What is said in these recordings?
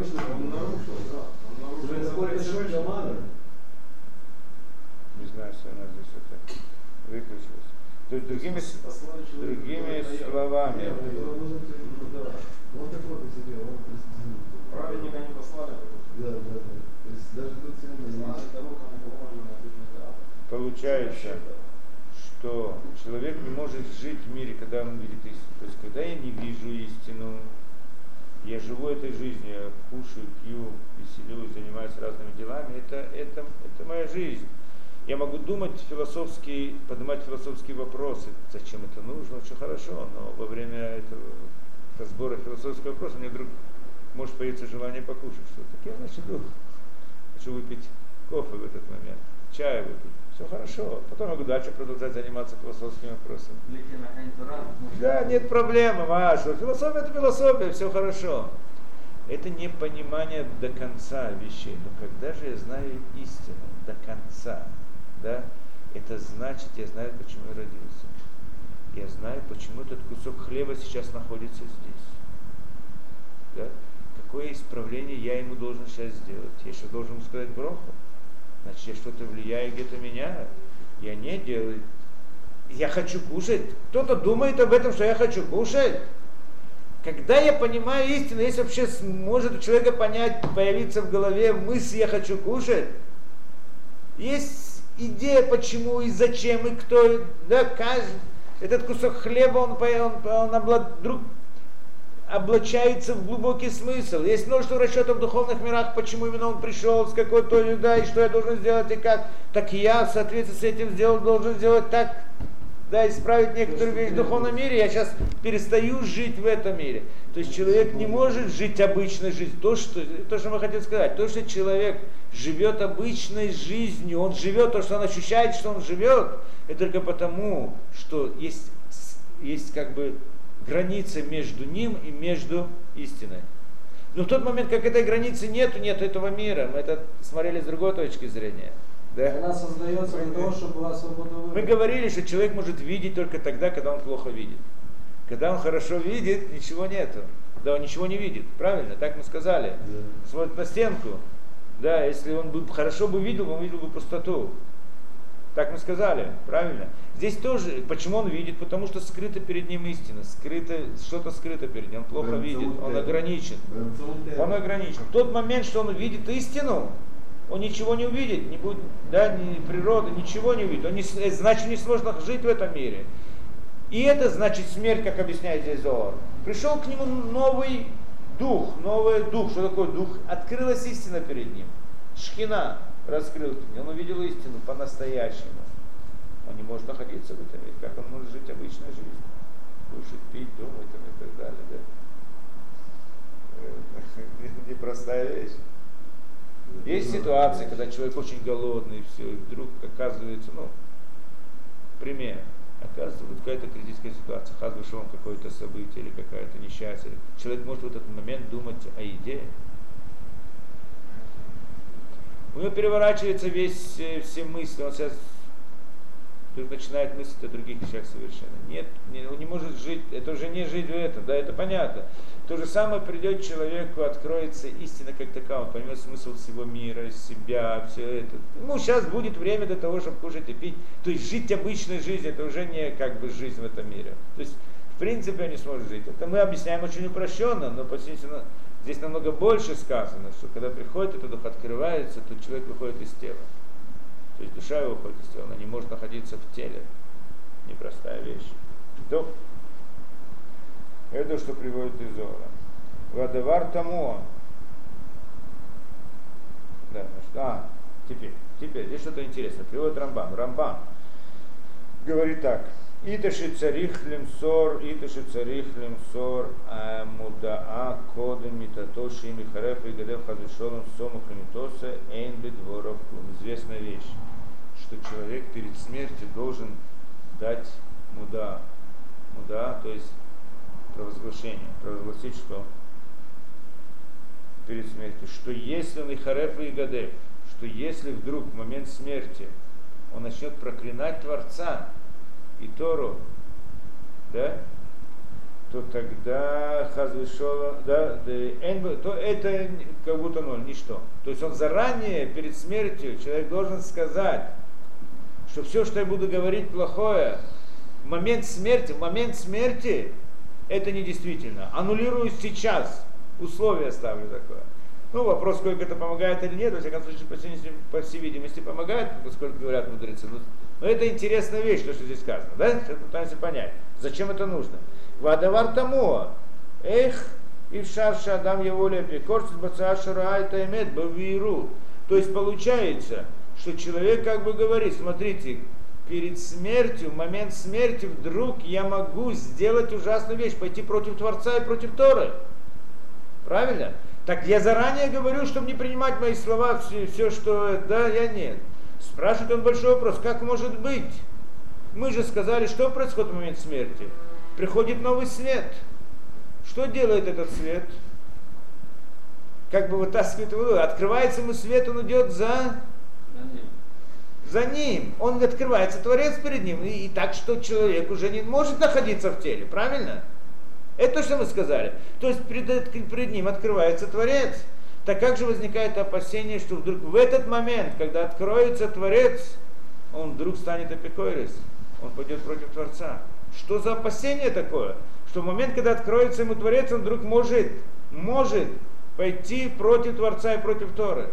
Он нарушил, да. Он нарушил. Не знаю, что она здесь это выключилась. То есть другими, другими словами, Нет, да. Он такой по себе, он присоединился. Праведника не послали. Да, да, да. То есть даже тут сегодня Знали есть. дорогу, на кого можно быть неправда. получается, что человек не может жить в мире, когда он видит истину. То есть, когда я не вижу истину, я живу этой жизнью, я кушаю, пью, веселюсь, занимаюсь разными делами, это, это, это моя жизнь. Я могу думать философски, поднимать философские вопросы, зачем это нужно, очень хорошо, но во время этого разбора философского вопроса мне вдруг может появиться желание покушать что-то. Так я, иду, хочу выпить кофе в этот момент, чай выпить. Все хорошо. Потом могу дальше продолжать заниматься философскими вопросами. Да, нет проблемы, Маша. Философия это философия, все хорошо. Это не понимание до конца вещей. Но когда же я знаю истину до конца, да, это значит, я знаю, почему я родился. Я знаю, почему этот кусок хлеба сейчас находится здесь. Да? Какое исправление я ему должен сейчас сделать? Я еще должен ему сказать броху? Значит, я что-то влияю, где-то меняю. Я не делаю. Я хочу кушать. Кто-то думает об этом, что я хочу кушать. Когда я понимаю истину, если вообще может у человека понять, появиться в голове мысль «я хочу кушать», есть идея, почему и зачем, и кто, да, каждый, этот кусок хлеба, он, по- он, он обла- вдруг облачается в глубокий смысл. Есть множество расчетов в духовных мирах, почему именно он пришел, с какой то да, и что я должен сделать, и как. Так я в соответствии с этим сделал, должен сделать так, да, исправить некоторые вещи в духовном мире, я сейчас перестаю жить в этом мире. То есть человек не может жить обычной жизнью. То, что, то, что мы хотим сказать, то, что человек живет обычной жизнью, он живет, то, что он ощущает, что он живет, это только потому, что есть, есть как бы граница между ним и между истиной. Но в тот момент, как этой границы нету, нет этого мира. Мы это смотрели с другой точки зрения. Да? Она создается для того, чтобы была свобода Мы выбора. говорили, что человек может видеть только тогда, когда он плохо видит. Когда он хорошо видит, ничего нету. Да, он ничего не видит. Правильно? Так мы сказали. Смотрит на стенку. Да, если он бы хорошо бы видел, он видел бы пустоту. Так мы сказали, правильно? Здесь тоже, почему он видит? Потому что скрыто перед ним истина, скрыто, что-то скрыто перед ним, он плохо видит, он ограничен. Он ограничен. В тот момент, что он увидит истину, он ничего не увидит, не будет, да, ни природы, ничего не увидит. Он не, э, значит, не сможет жить в этом мире. И это значит смерть, как объясняет здесь Зоар. Пришел к нему новый дух, новый дух. Что такое дух? Открылась истина перед ним. Шхина раскрыл ним. Он увидел истину по-настоящему. Он не может находиться в этом мире. Как он может жить обычной жизнью? Кушать, пить, думать там, и так далее. Да? Э, Непростая вещь. Есть ситуации, когда человек очень голодный, все, и вдруг оказывается, ну, пример, оказывается, вот какая-то критическая ситуация, оказывается, он какое-то событие или какое-то несчастье. Человек может в этот момент думать о еде. У него переворачивается весь, э, все мысли, он сейчас начинает мыслить о других вещах совершенно. Нет, не, он не может жить, это уже не жить в этом, да, это понятно. То же самое придет человеку, откроется истина как таковая, он поймет смысл всего мира, себя, все это. Ну, сейчас будет время для того, чтобы кушать и пить. То есть жить обычной жизнью, это уже не как бы жизнь в этом мире. То есть, в принципе, он не сможет жить. Это мы объясняем очень упрощенно, но посмотрите, здесь намного больше сказано, что когда приходит этот дух, открывается, то человек выходит из тела. То есть душа его выходит из тела, она не может находиться в теле. Непростая вещь. То, это что приводит из Зора. Вадавар тому. Да, значит, а, теперь, теперь, здесь что-то интересное. Приводит Рамбам. Рамбам говорит так. Иташи царих лимсор, иташи царих лимсор, а мудаа кодем митатоши михареф и гадев хадышолом сому хамитоса эйн бедворов Известная вещь, что человек перед смертью должен дать муда. Муда, то есть провозглашение. Провозгласить, что перед смертью, что если он и Хареф и Гадев, что если вдруг в момент смерти он начнет проклинать Творца и Тору, да, то тогда хазвишола, да, то это как будто ноль, ничто. То есть он заранее, перед смертью, человек должен сказать, что все, что я буду говорить плохое, в момент смерти, в момент смерти, это недействительно. Аннулирую сейчас, условия ставлю такое. Ну, вопрос, сколько это помогает или нет, во всяком случае, по всей, по всей видимости, помогает, поскольку говорят мудрецы. Но, но это интересная вещь, то, что здесь сказано, да? Сейчас пытаемся понять, зачем это нужно. Вадавар тому, эх, и в шарша адам его лепи, корчит баца шарайта эмет бавиру. То есть получается, что человек как бы говорит, смотрите, перед смертью, в момент смерти вдруг я могу сделать ужасную вещь, пойти против Творца и против Торы. Правильно? Так я заранее говорю, чтобы не принимать мои слова, все, все что да, я нет. Спрашивает он большой вопрос, как может быть? Мы же сказали, что происходит в момент смерти? Приходит новый свет. Что делает этот свет? Как бы вытаскивает его. Открывается ему свет, он идет за, за ним. Он открывается, Творец перед ним. И, и так, что человек уже не может находиться в теле. Правильно? Это то, что мы сказали. То есть перед, перед ним открывается Творец. Так как же возникает опасение, что вдруг в этот момент, когда откроется Творец, он вдруг станет апикойрис, он пойдет против Творца. Что за опасение такое? Что в момент, когда откроется ему Творец, он вдруг может, может пойти против Творца и против Торы.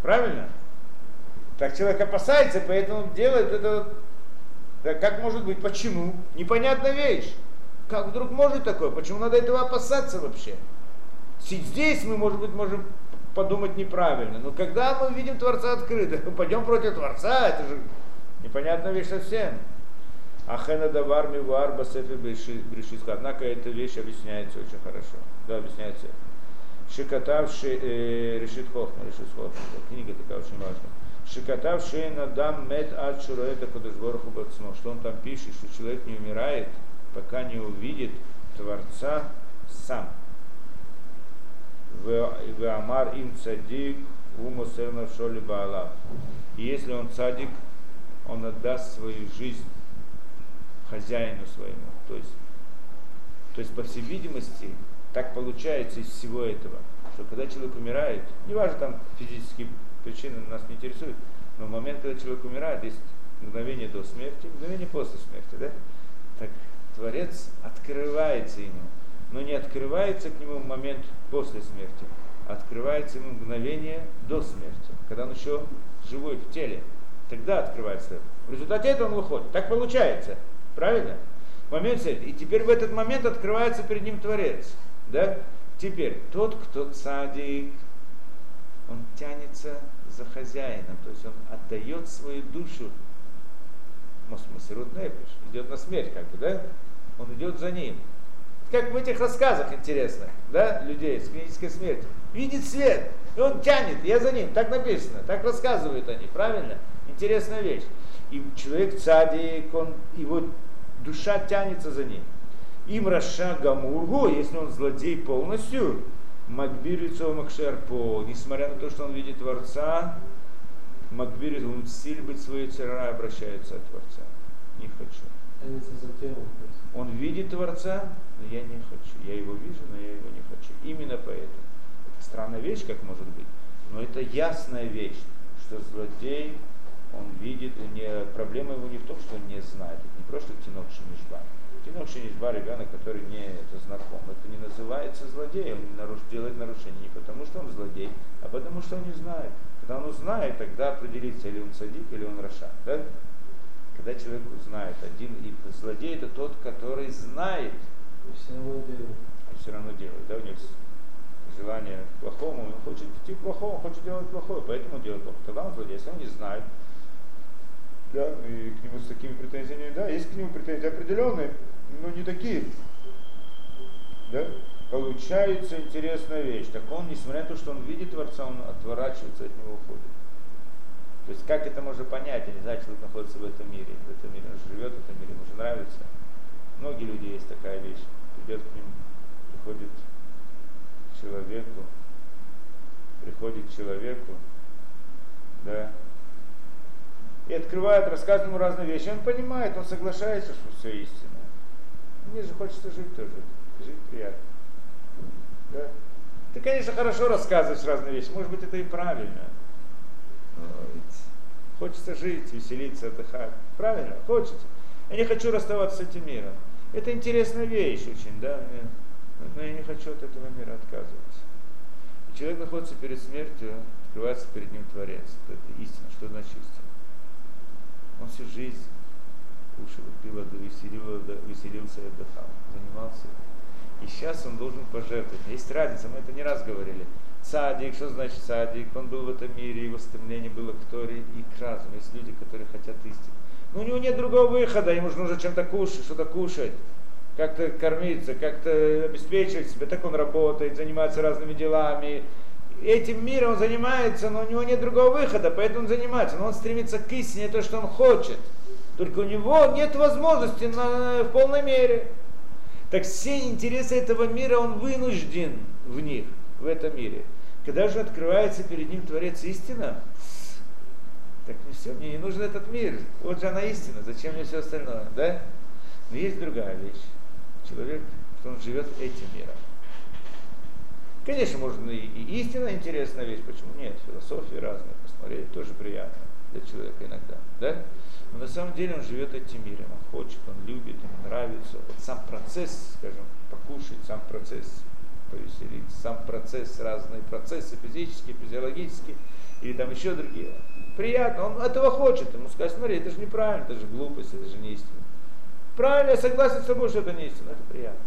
Правильно? Так человек опасается, поэтому делает это. Да как может быть? Почему? Непонятная вещь. Как вдруг может такое? Почему надо этого опасаться вообще? Здесь мы, может быть, можем подумать неправильно. Но когда мы видим Творца открыто, мы пойдем против Творца, это же непонятная вещь совсем. Ахена давар мивар басефи брешиска. Однако эта вещь объясняется очень хорошо. Да, объясняется. Шикатавший э, решит хохма, решит хохма. Книга такая очень важная. Шикатавший надам мед ад шуроэта кудышбороху бацмо. Что он там пишет, что человек не умирает, пока не увидит Творца сам. В Амар им цадик умусерна шоли баалав. И если он цадик, он отдаст свою жизнь хозяину своему. То есть, то есть, по всей видимости, так получается из всего этого, что когда человек умирает, неважно там физические причины нас не интересуют, но в момент, когда человек умирает, есть мгновение до смерти, мгновение после смерти, да? Так Творец открывается ему, но не открывается к нему момент после смерти, а открывается ему мгновение до смерти, когда он еще живой в теле. Тогда открывается. В результате этого он выходит. Так получается. Правильно? Момент смерти. И теперь в этот момент открывается перед ним Творец. Да? Теперь, тот, кто цадик, он тянется за хозяином, то есть он отдает свою душу, Масирут Нефиш, идет на смерть, как бы, да? Он идет за ним. Как в этих рассказах интересных, да, людей с клинической смертью. Видит свет, и он тянет, я за ним, так написано, так рассказывают они, правильно? Интересная вещь. И человек цадик, он, его душа тянется за ним. Им Раша Гамургу, если он злодей полностью, Макбирицу Макшерпо, несмотря на то, что он видит Творца, Макбирит, он быть свою цара обращается от Творца. Не хочу. Он видит Творца, но я не хочу. Я его вижу, но я его не хочу. Именно поэтому. Это странная вещь, как может быть, но это ясная вещь, что злодей, он видит, не, проблема его не в том, что он не знает, это не просто тинок шинишба. Тинок шинишба ребенок, который не это знаком, это не называется злодеем, он наруш, делает нарушение не потому, что он злодей, а потому, что он не знает. Когда он узнает, тогда определится, или он садик, или он раша. Да? Когда человек узнает один, и злодей это тот, который знает, И все равно делают. и все равно делает. Да? У него желание к плохому, он хочет идти к плохому, хочет делать плохое, поэтому делает плохо. Тогда он злодей, если он не знает, да, и к нему с такими претензиями, да, есть к нему претензии определенные, но не такие. Да? Получается интересная вещь. Так он, несмотря на то, что он видит Творца, он отворачивается от него, уходит. То есть как это можно понять? Я не знаю, человек находится в этом мире. В этом мире он живет в этом мире, ему же нравится. Многие люди есть такая вещь. Придет к ним, приходит к человеку, приходит к человеку, да, и открывает, рассказывает ему разные вещи. Он понимает, он соглашается, что все истина. Мне же хочется жить тоже. Жить приятно. Да? Ты, конечно, хорошо рассказываешь разные вещи. Может быть, это и правильно. Хочется жить, веселиться, отдыхать. Правильно? Хочется. Я не хочу расставаться с этим миром. Это интересная вещь очень, да, но я не хочу от этого мира отказываться. И человек находится перед смертью, открывается перед ним Творец. Это истина. Что значит истина? Он всю жизнь кушал, пил, веселил, веселился и отдыхал, занимался. И сейчас он должен пожертвовать. Есть разница, мы это не раз говорили. Садик, что значит садик? Он был в этом мире, его стремление было к Торе и к разуму. Есть люди, которые хотят истины. Но у него нет другого выхода, ему же нужно чем-то кушать, что-то кушать, как-то кормиться, как-то обеспечивать себя. Так он работает, занимается разными делами. Этим миром он занимается, но у него нет другого выхода, поэтому он занимается. Но он стремится к истине, то, что он хочет. Только у него нет возможности на, в полной мере. Так все интересы этого мира он вынужден в них, в этом мире. Когда же открывается перед ним Творец истина, так не все, мне не нужен этот мир. Вот же она истина, зачем мне все остальное, да? Но есть другая вещь. Человек, что он живет этим миром. Конечно, можно и, и истина интересная вещь, почему нет, философии разные, посмотреть тоже приятно для человека иногда, да? Но на самом деле он живет этим миром, он хочет, он любит, ему нравится. Вот сам процесс, скажем, покушать, сам процесс повеселиться, сам процесс, разные процессы, физические, физиологические, или там еще другие. Приятно, он этого хочет, ему сказать, смотри, это же неправильно, это же глупость, это же не истина. Правильно, я согласен с тобой, что это не истина, это приятно.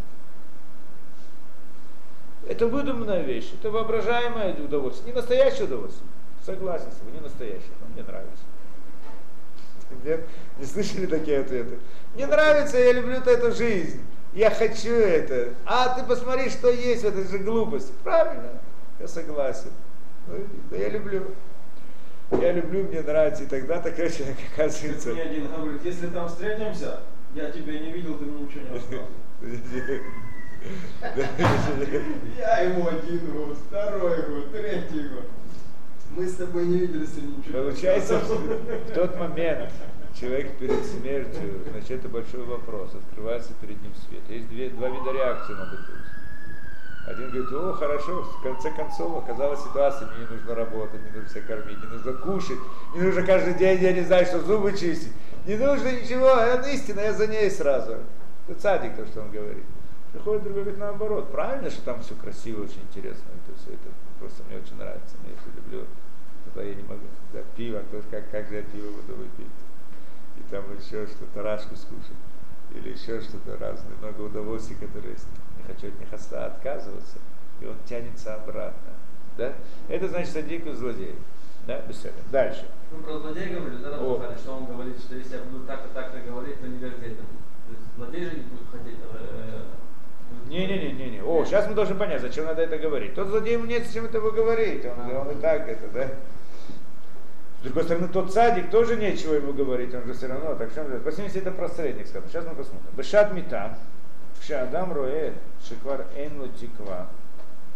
Это выдуманная вещь, это воображаемое удовольствие, не настоящее удовольствие. Согласен с тобой, не настоящее, но мне нравится. Нет? Не слышали такие ответы? Мне нравится, я люблю эту жизнь. Я хочу это. А ты посмотри, что есть, это же глупость. Правильно, я согласен. Ну, я люблю. Я люблю, мне нравится, и тогда такой человек оказывается. Мне один говорит, если там встретимся, я тебя не видел, ты мне ничего не рассказывал. Я ему один год, второй год, третий год. Мы с тобой не виделись ничего. Получается, в тот момент человек перед смертью, значит, это большой вопрос, открывается перед ним свет. Есть две, два вида реакции могут быть. Один говорит, о, хорошо, в конце концов оказалась ситуация, мне не нужно работать, не нужно себя кормить, не нужно кушать, не нужно каждый день, я не знаю, что зубы чистить, не нужно ничего, это истина, я за ней сразу. Это цадик, то, что он говорит. Приходит другой, говорит, наоборот, правильно, что там все красиво, очень интересно, это все это просто мне очень нравится, я это люблю, тогда я не могу, да, пиво, то как, как же я пиво буду выпить, и там еще что-то, рашку скушать, или еще что-то разное, много удовольствий, которые есть хочу от них отказываться, и он тянется обратно. Да? Это значит садик и злодей. Да? Беседа. Дальше. Ну, про злодея говорили, да, что он говорит, что если я буду так и так говорить, то не верьте этому. То есть злодей же не будет хотеть... Э, Не-не-не-не. О, сейчас мы должны понять, зачем надо это говорить. Тот злодей ему нет зачем этого говорить. Он, он и так это, да? С другой стороны, тот садик тоже нечего ему говорить, он же все равно так что он Посмотрим, если это просредник сказано. Сейчас мы посмотрим. Бешат мита, шадам роэ, шиквар энло тиква,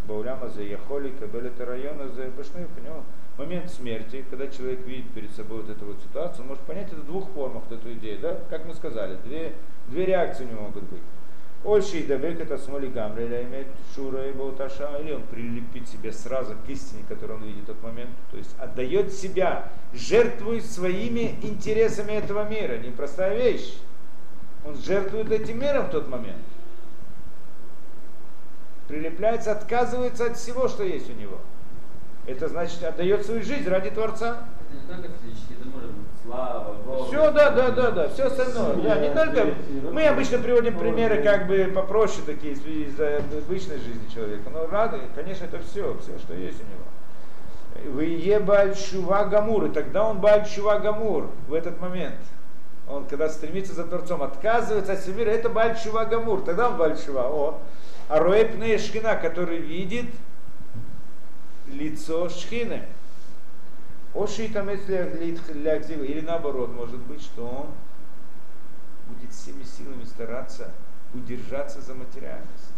бауляма за яхоли, кабелета района за башны, понял? Момент смерти, когда человек видит перед собой вот эту вот ситуацию, он может понять это в двух формах, вот эту идею, да? Как мы сказали, две, две реакции у него могут быть. Ольши и Давек это смоли гамри, или имеет шура и болташа, или он прилепит себе сразу к истине, которую он видит в тот момент. То есть отдает себя, жертвует своими интересами этого мира. Непростая вещь. Он жертвует этим миром в тот момент прилепляется, отказывается от всего, что есть у него. Это значит, отдает свою жизнь ради Творца. Это не только физически, слава. Все, да, да, да, да, все остальное. Да, не только. Мы обычно приводим примеры как бы попроще такие из обычной жизни человека. Но рады, конечно, это все, все, что есть у него. Вы Бальшува Гамур, и тогда он Бальшува Гамур в этот момент. Он, когда стремится за Творцом, отказывается от себя, это Бальшува Гамур, тогда он Бальшува. О, а Роэпная Шхина, который видит лицо Шхины. Оши там или наоборот, может быть, что он будет всеми силами стараться удержаться за материальность,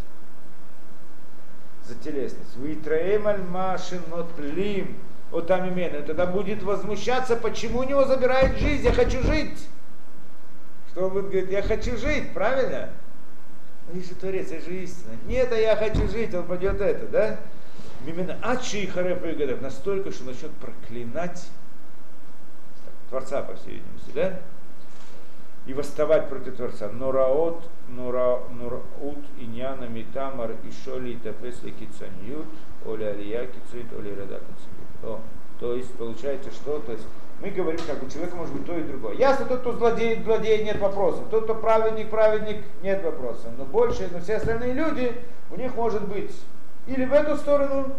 за телесность. Вы траэмаль машин нотлим от амимена. Тогда будет возмущаться, почему у него забирает жизнь, я хочу жить. Что он будет говорить, я хочу жить, правильно? Он же Творец, это же истина. Нет, а я хочу жить, он пойдет это, да? Именно Ачи и Харепа и настолько, что начнет проклинать Творца, по всей видимости, да? И восставать против Творца. Нораот, нора, нораут, иньяна, митамар, и шоли, и тапесли, кицаньют, оля алия, кицуит, оля рада, О, то есть, получается, что? То есть, мы говорим, как у человека может быть то и другое. Ясно, тот, кто злодей, злодей, нет вопросов. Тот, кто праведник, праведник, нет вопросов. Но больше, но все остальные люди, у них может быть или в эту сторону,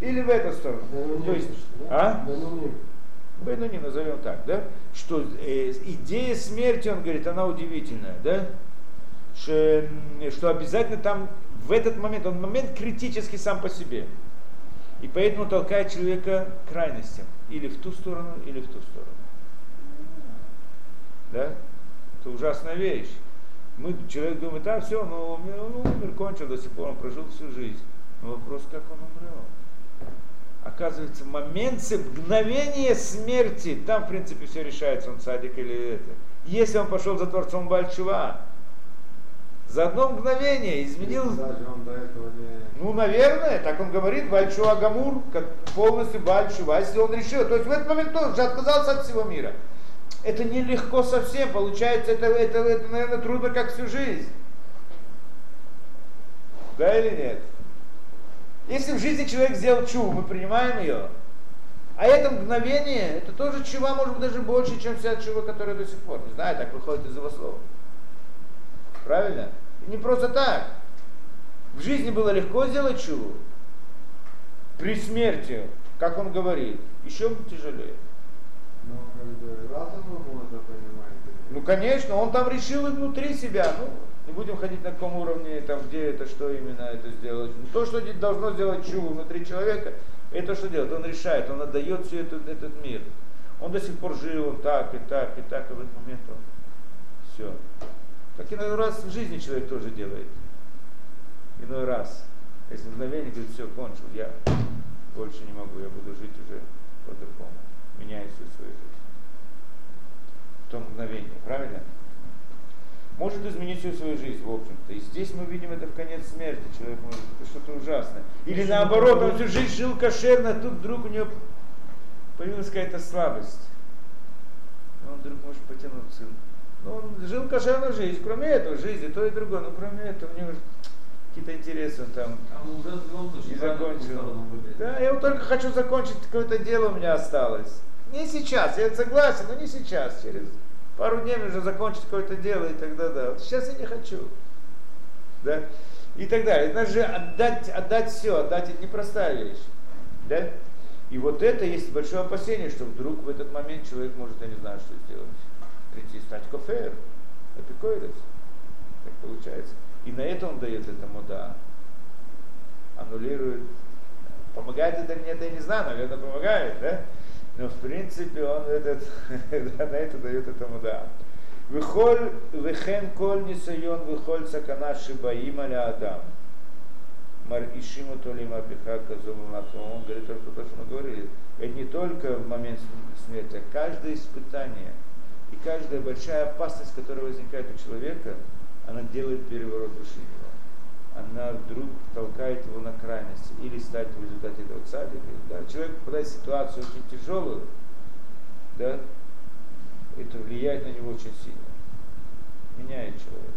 или в эту сторону. То есть, а? Бенуни назовем так, да? Что э, идея смерти, он говорит, она удивительная, да? Что, что обязательно там в этот момент, он момент критический сам по себе. И поэтому толкает человека к крайностям. Или в ту сторону, или в ту сторону. Да? Это ужасная вещь. Мы, человек думает, а все, ну, ну умер, кончил до сих пор, он прожил всю жизнь. Вопрос, как он умрет? Оказывается, момент, мгновение смерти, там, в принципе, все решается, он садик или это. Если он пошел за Творцом Бальчува, за одно мгновение изменил... Даже он до этого не... Ну, наверное, так он говорит, Бальчу Агамур, как полностью Бальчува. Если он решил, то есть в этот момент тоже отказался от всего мира. Это нелегко совсем, получается, это, это, это, наверное, трудно, как всю жизнь. Да или нет? Если в жизни человек сделал чу, мы принимаем ее. А это мгновение, это тоже чува, может быть, даже больше, чем вся чува, которая до сих пор. Не знаю, так выходит из его слова. Правильно? И не просто так. В жизни было легко сделать чуву. При смерти, как он говорит, еще тяжелее. Ну, как бы, разумом можно понимать. Ну, конечно, он там решил и внутри себя. Ну, не будем ходить на каком уровне, там, где это, что именно это сделать. Ну, то, что должно сделать чуву внутри человека, это что делает? Он решает, он отдает все этот, этот мир. Он до сих пор жил, он так, и так, и так, и в этот момент он все. Так иной раз в жизни человек тоже делает. Иной раз. Если мгновение говорит, все, кончил, я больше не могу, я буду жить уже по-другому. Меняю всю свою жизнь. В том мгновении, правильно? Может изменить всю свою жизнь, в общем-то. И здесь мы видим это в конец смерти. Человек может, это что-то ужасное. Или наоборот, он всю жизнь жил кошерно, а тут вдруг у него появилась какая-то слабость. И он вдруг может потянуться. Ну, он жил кошерную жизнь, кроме этого, жизни, то и другое, но кроме этого у него какие-то интересы он там А он уже ту закончил. Да, я вот только хочу закончить, какое-то дело у меня осталось. Не сейчас, я согласен, но не сейчас, через пару дней мне уже закончить какое-то дело, и тогда да. Вот сейчас я не хочу. Да? И так далее. Надо же отдать, отдать все, отдать это непростая вещь. Да? И вот это есть большое опасение, что вдруг в этот момент человек может, я не знаю, что сделать. Прийти стать кофеер, эпикоидес. Так получается. И на это он дает это мода. Аннулирует. Помогает это или нет, я не знаю, наверное, помогает, да? Но в принципе он этот, на это дает этому да. Выхоль, вехен коль нисайон, выхоль сакана шибаим аля адам. Мар ишиму то ли мапиха казому Он говорит только то, что мы говорили. Это не только в момент смерти, а каждое испытание и каждая большая опасность, которая возникает у человека, она делает переворот души его она вдруг толкает его на крайность или стать в результате этого цадика. Да? Человек попадает в ситуацию очень тяжелую, да, это влияет на него очень сильно. Меняет человека.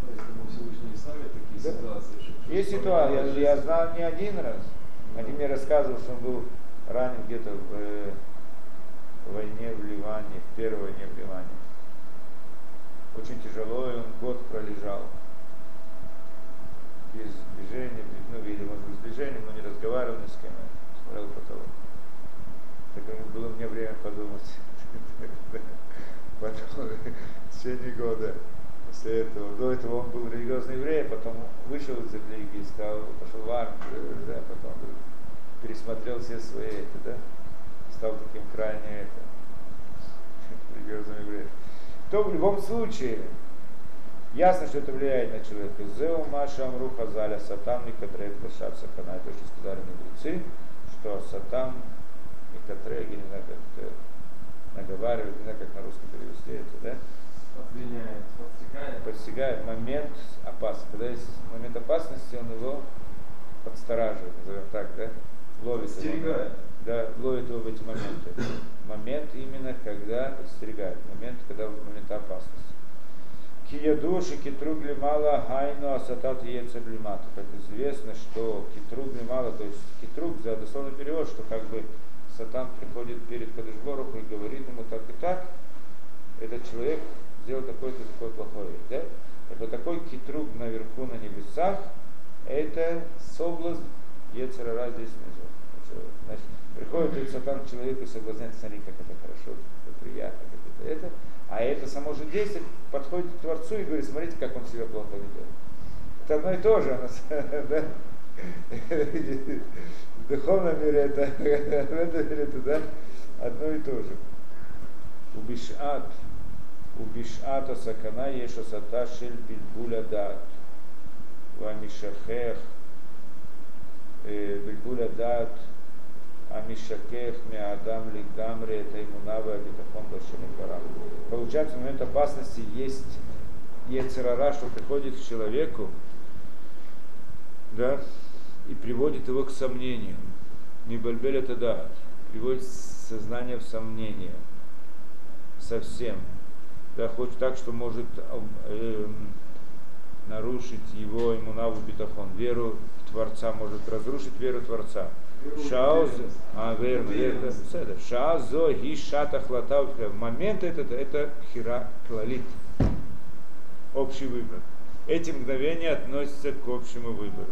Поэтому Всевышний ставит такие Да. ситуации. Есть ситуация, я, жизнь- я знал не один раз. Один мне рассказывал, что он был ранен где-то в э, войне в Ливане, в первой войне в Ливане. Очень тяжело, и он год пролежал. Без движения, ну, видимо, с движением, но не разговаривал ни с кем, а смотрел потолок. Так было мне время подумать. Потом, в течение года, после этого, до этого он был религиозный еврей, потом вышел из религии, стал, пошел в армию, да, потом пересмотрел все свои это, да, стал таким крайне это, религиозным евреем. То в любом случае, ясно, что это влияет на человека. Зеу Маша Амру Хазаля Сатан Микатрей Пашат Сакана. То, что сказали мудрецы, что Сатан Микатрей, я не знаю, как это наговаривать, не знаю, как на русском перевести это, да? Обвиняет, подсекает. подстигает момент опасности. Когда есть момент опасности, он его подстораживает, назовем так, да? Ловит его. Подстерегает. Да, ловит его в эти моменты. Момент именно, когда подстерегает. Момент, когда момент опасности. Киядуши китруг лимала хайну асатат ецер лимата. Как известно, что китруг лимала, то есть китруг за дословный перевод, что как бы сатан приходит перед Кадышборуху и говорит ему так и так, этот человек сделал такое-то такое плохое. Да? Так вот такой китруг наверху на небесах, это соблазн Ецерара здесь внизу. Значит, приходит этот сатан к человеку и соблазняет, смотри, как это хорошо, как это приятно, как это это. А это само же действие подходит к Творцу и говорит, смотрите, как он себя плохо ведет. Это одно и то же у нас. Да? В духовном мире это, в этом мире это да? одно и то же. Убишат, убишата сакана еша сата шель питбуля дат. Вамишахех, бильбуля дат, э, амишакех меадам лигамри это имунава абитахон башемидбара. Получается, в момент опасности есть яцерара, что приходит к человеку, да, и приводит его к сомнению. Мибальбель это да, приводит сознание в сомнение совсем. Да, хоть так, что может э, нарушить его иммунаву битахон. Веру в Творца может разрушить веру Творца. Шаоз, а верно, верно, седа. Шаозо ги шата хлатав. Момент этот, это хира клалит. Общий выбор. Эти мгновения относятся к общему выбору.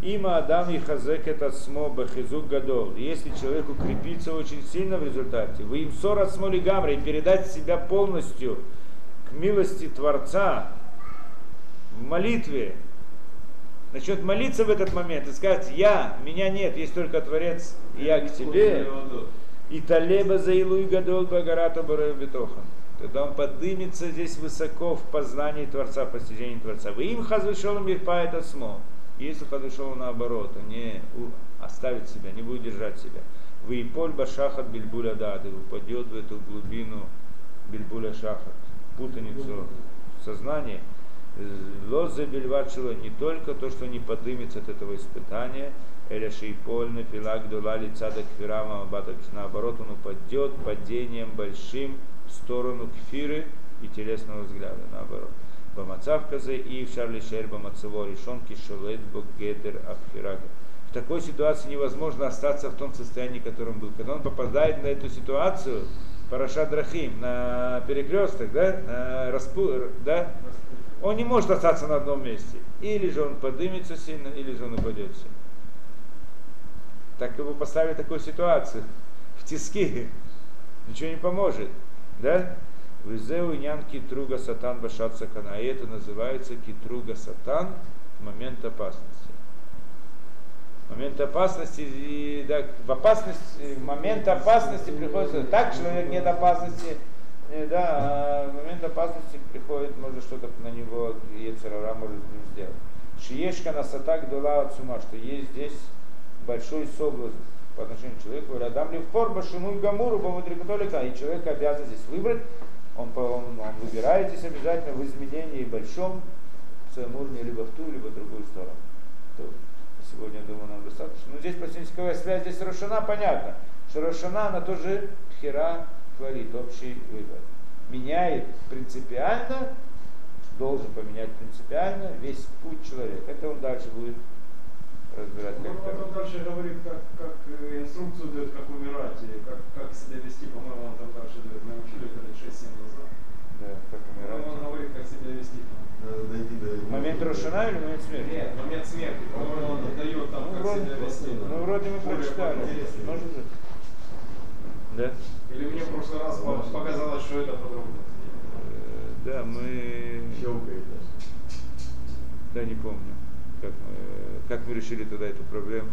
Има Адам и Хазек это смо бахизук гадол. Если человек укрепится очень сильно в результате, вы им сорат смоли гамры и передать себя полностью к милости Творца, в молитве, начнет молиться в этот момент и сказать, я, меня нет, есть только Творец, и я к тебе, и талеба заилу и гадол багарату битохан. Тогда он поднимется здесь высоко в познании Творца, в постижении Творца. Вы им хазвышел мирпа это смо. Если хазвышел наоборот, он не оставит себя, не будет держать себя. Вы и поль башахат бильбуля дады, упадет в эту глубину бильбуля шахат, путаницу сознания. Лоза бельвачила не только то, что не подымется от этого испытания, Эля шейпольна филак дула лица до кфирама наоборот, он упадет падением большим в сторону кфиры и телесного взгляда, наоборот. Бамацав казе и в Шарли Шер Бамацево решен кишелет богедер абхирага. В такой ситуации невозможно остаться в том состоянии, в котором был. Когда он попадает на эту ситуацию, Параша Драхим, на перекресток, да, на распу, да, он не может остаться на одном месте. Или же он поднимется сильно, или же он упадет сильно. Так его поставили в такую ситуацию, в тиски. Ничего не поможет. Да? Визеу нян китруга сатан башат сакана. И это называется китруга сатан момент опасности. Момент опасности, и, да, в опасности, в момент опасности приходится, так человек нет опасности, да, а в момент опасности приходит, может что-то на него, Ецерара может ним сделать. Шиешка на сатак дула от сума, что есть здесь большой соблазн по отношению к человеку. Ли в корба шиму гамуру католика, и человек обязан здесь выбрать, он, он, он выбирает здесь обязательно в изменении большом в своем уровне либо в ту, либо в другую сторону. То сегодня, я думаю, нам достаточно. Но здесь просинская связь, здесь Рошана, понятно, что Рошана, она тоже хера творит общий выбор. Меняет принципиально, должен поменять принципиально весь путь человека. Это он дальше будет разбирать. Он Как потом дальше говорит, как, как э, инструкцию дает, как умирать, и как, как себя вести, по-моему, он там дальше дает. Мы учили это лет 6-7 назад. да, как умирать. Он говорит, как себя вести. Момент Рошана или момент смерти? Нет, момент смерти. По-моему, он дает там, Ну, как вроде, себя вести. ну, вроде мы прочитали. Может быть. Да? Или мне в прошлый раз по- показалось, что это по-другому. Э, Да, мы... Щелкает даже. Да, не помню, как мы, как мы решили тогда эту проблему.